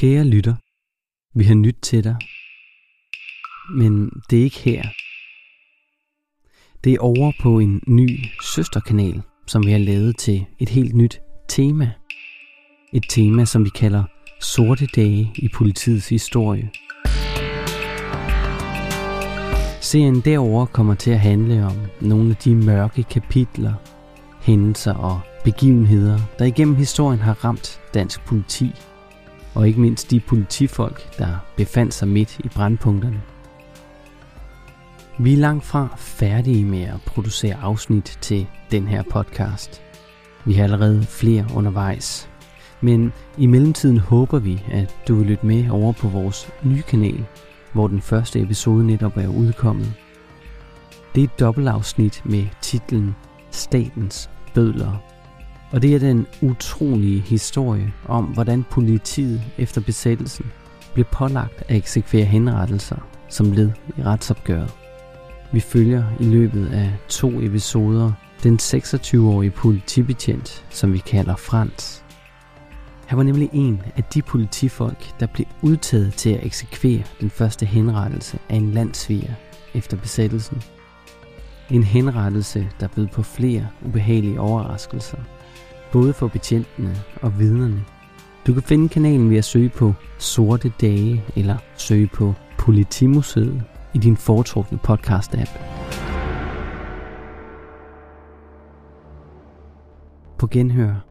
Kære lytter, vi har nyt til dig, men det er ikke her. Det er over på en ny søsterkanal, som vi har lavet til et helt nyt tema. Et tema, som vi kalder Sorte dage i politiets historie. Serien derover kommer til at handle om nogle af de mørke kapitler, hændelser og begivenheder, der igennem historien har ramt dansk politi, og ikke mindst de politifolk, der befandt sig midt i brandpunkterne. Vi er langt fra færdige med at producere afsnit til den her podcast. Vi har allerede flere undervejs. Men i mellemtiden håber vi, at du vil lytte med over på vores nye kanal, hvor den første episode netop er udkommet. Det er et dobbeltafsnit med titlen Statens Bødler. Og det er den utrolige historie om, hvordan politiet efter besættelsen blev pålagt at eksekvere henrettelser som led i retsopgøret. Vi følger i løbet af to episoder den 26-årige politibetjent, som vi kalder Frans. Han var nemlig en af de politifolk, der blev udtaget til at eksekvere den første henrettelse af en landsviger efter besættelsen. En henrettelse, der bød på flere ubehagelige overraskelser, både for betjentene og vidnerne. Du kan finde kanalen ved at søge på Sorte Dage eller søge på Politimuseet i din foretrukne podcast-app. På genhør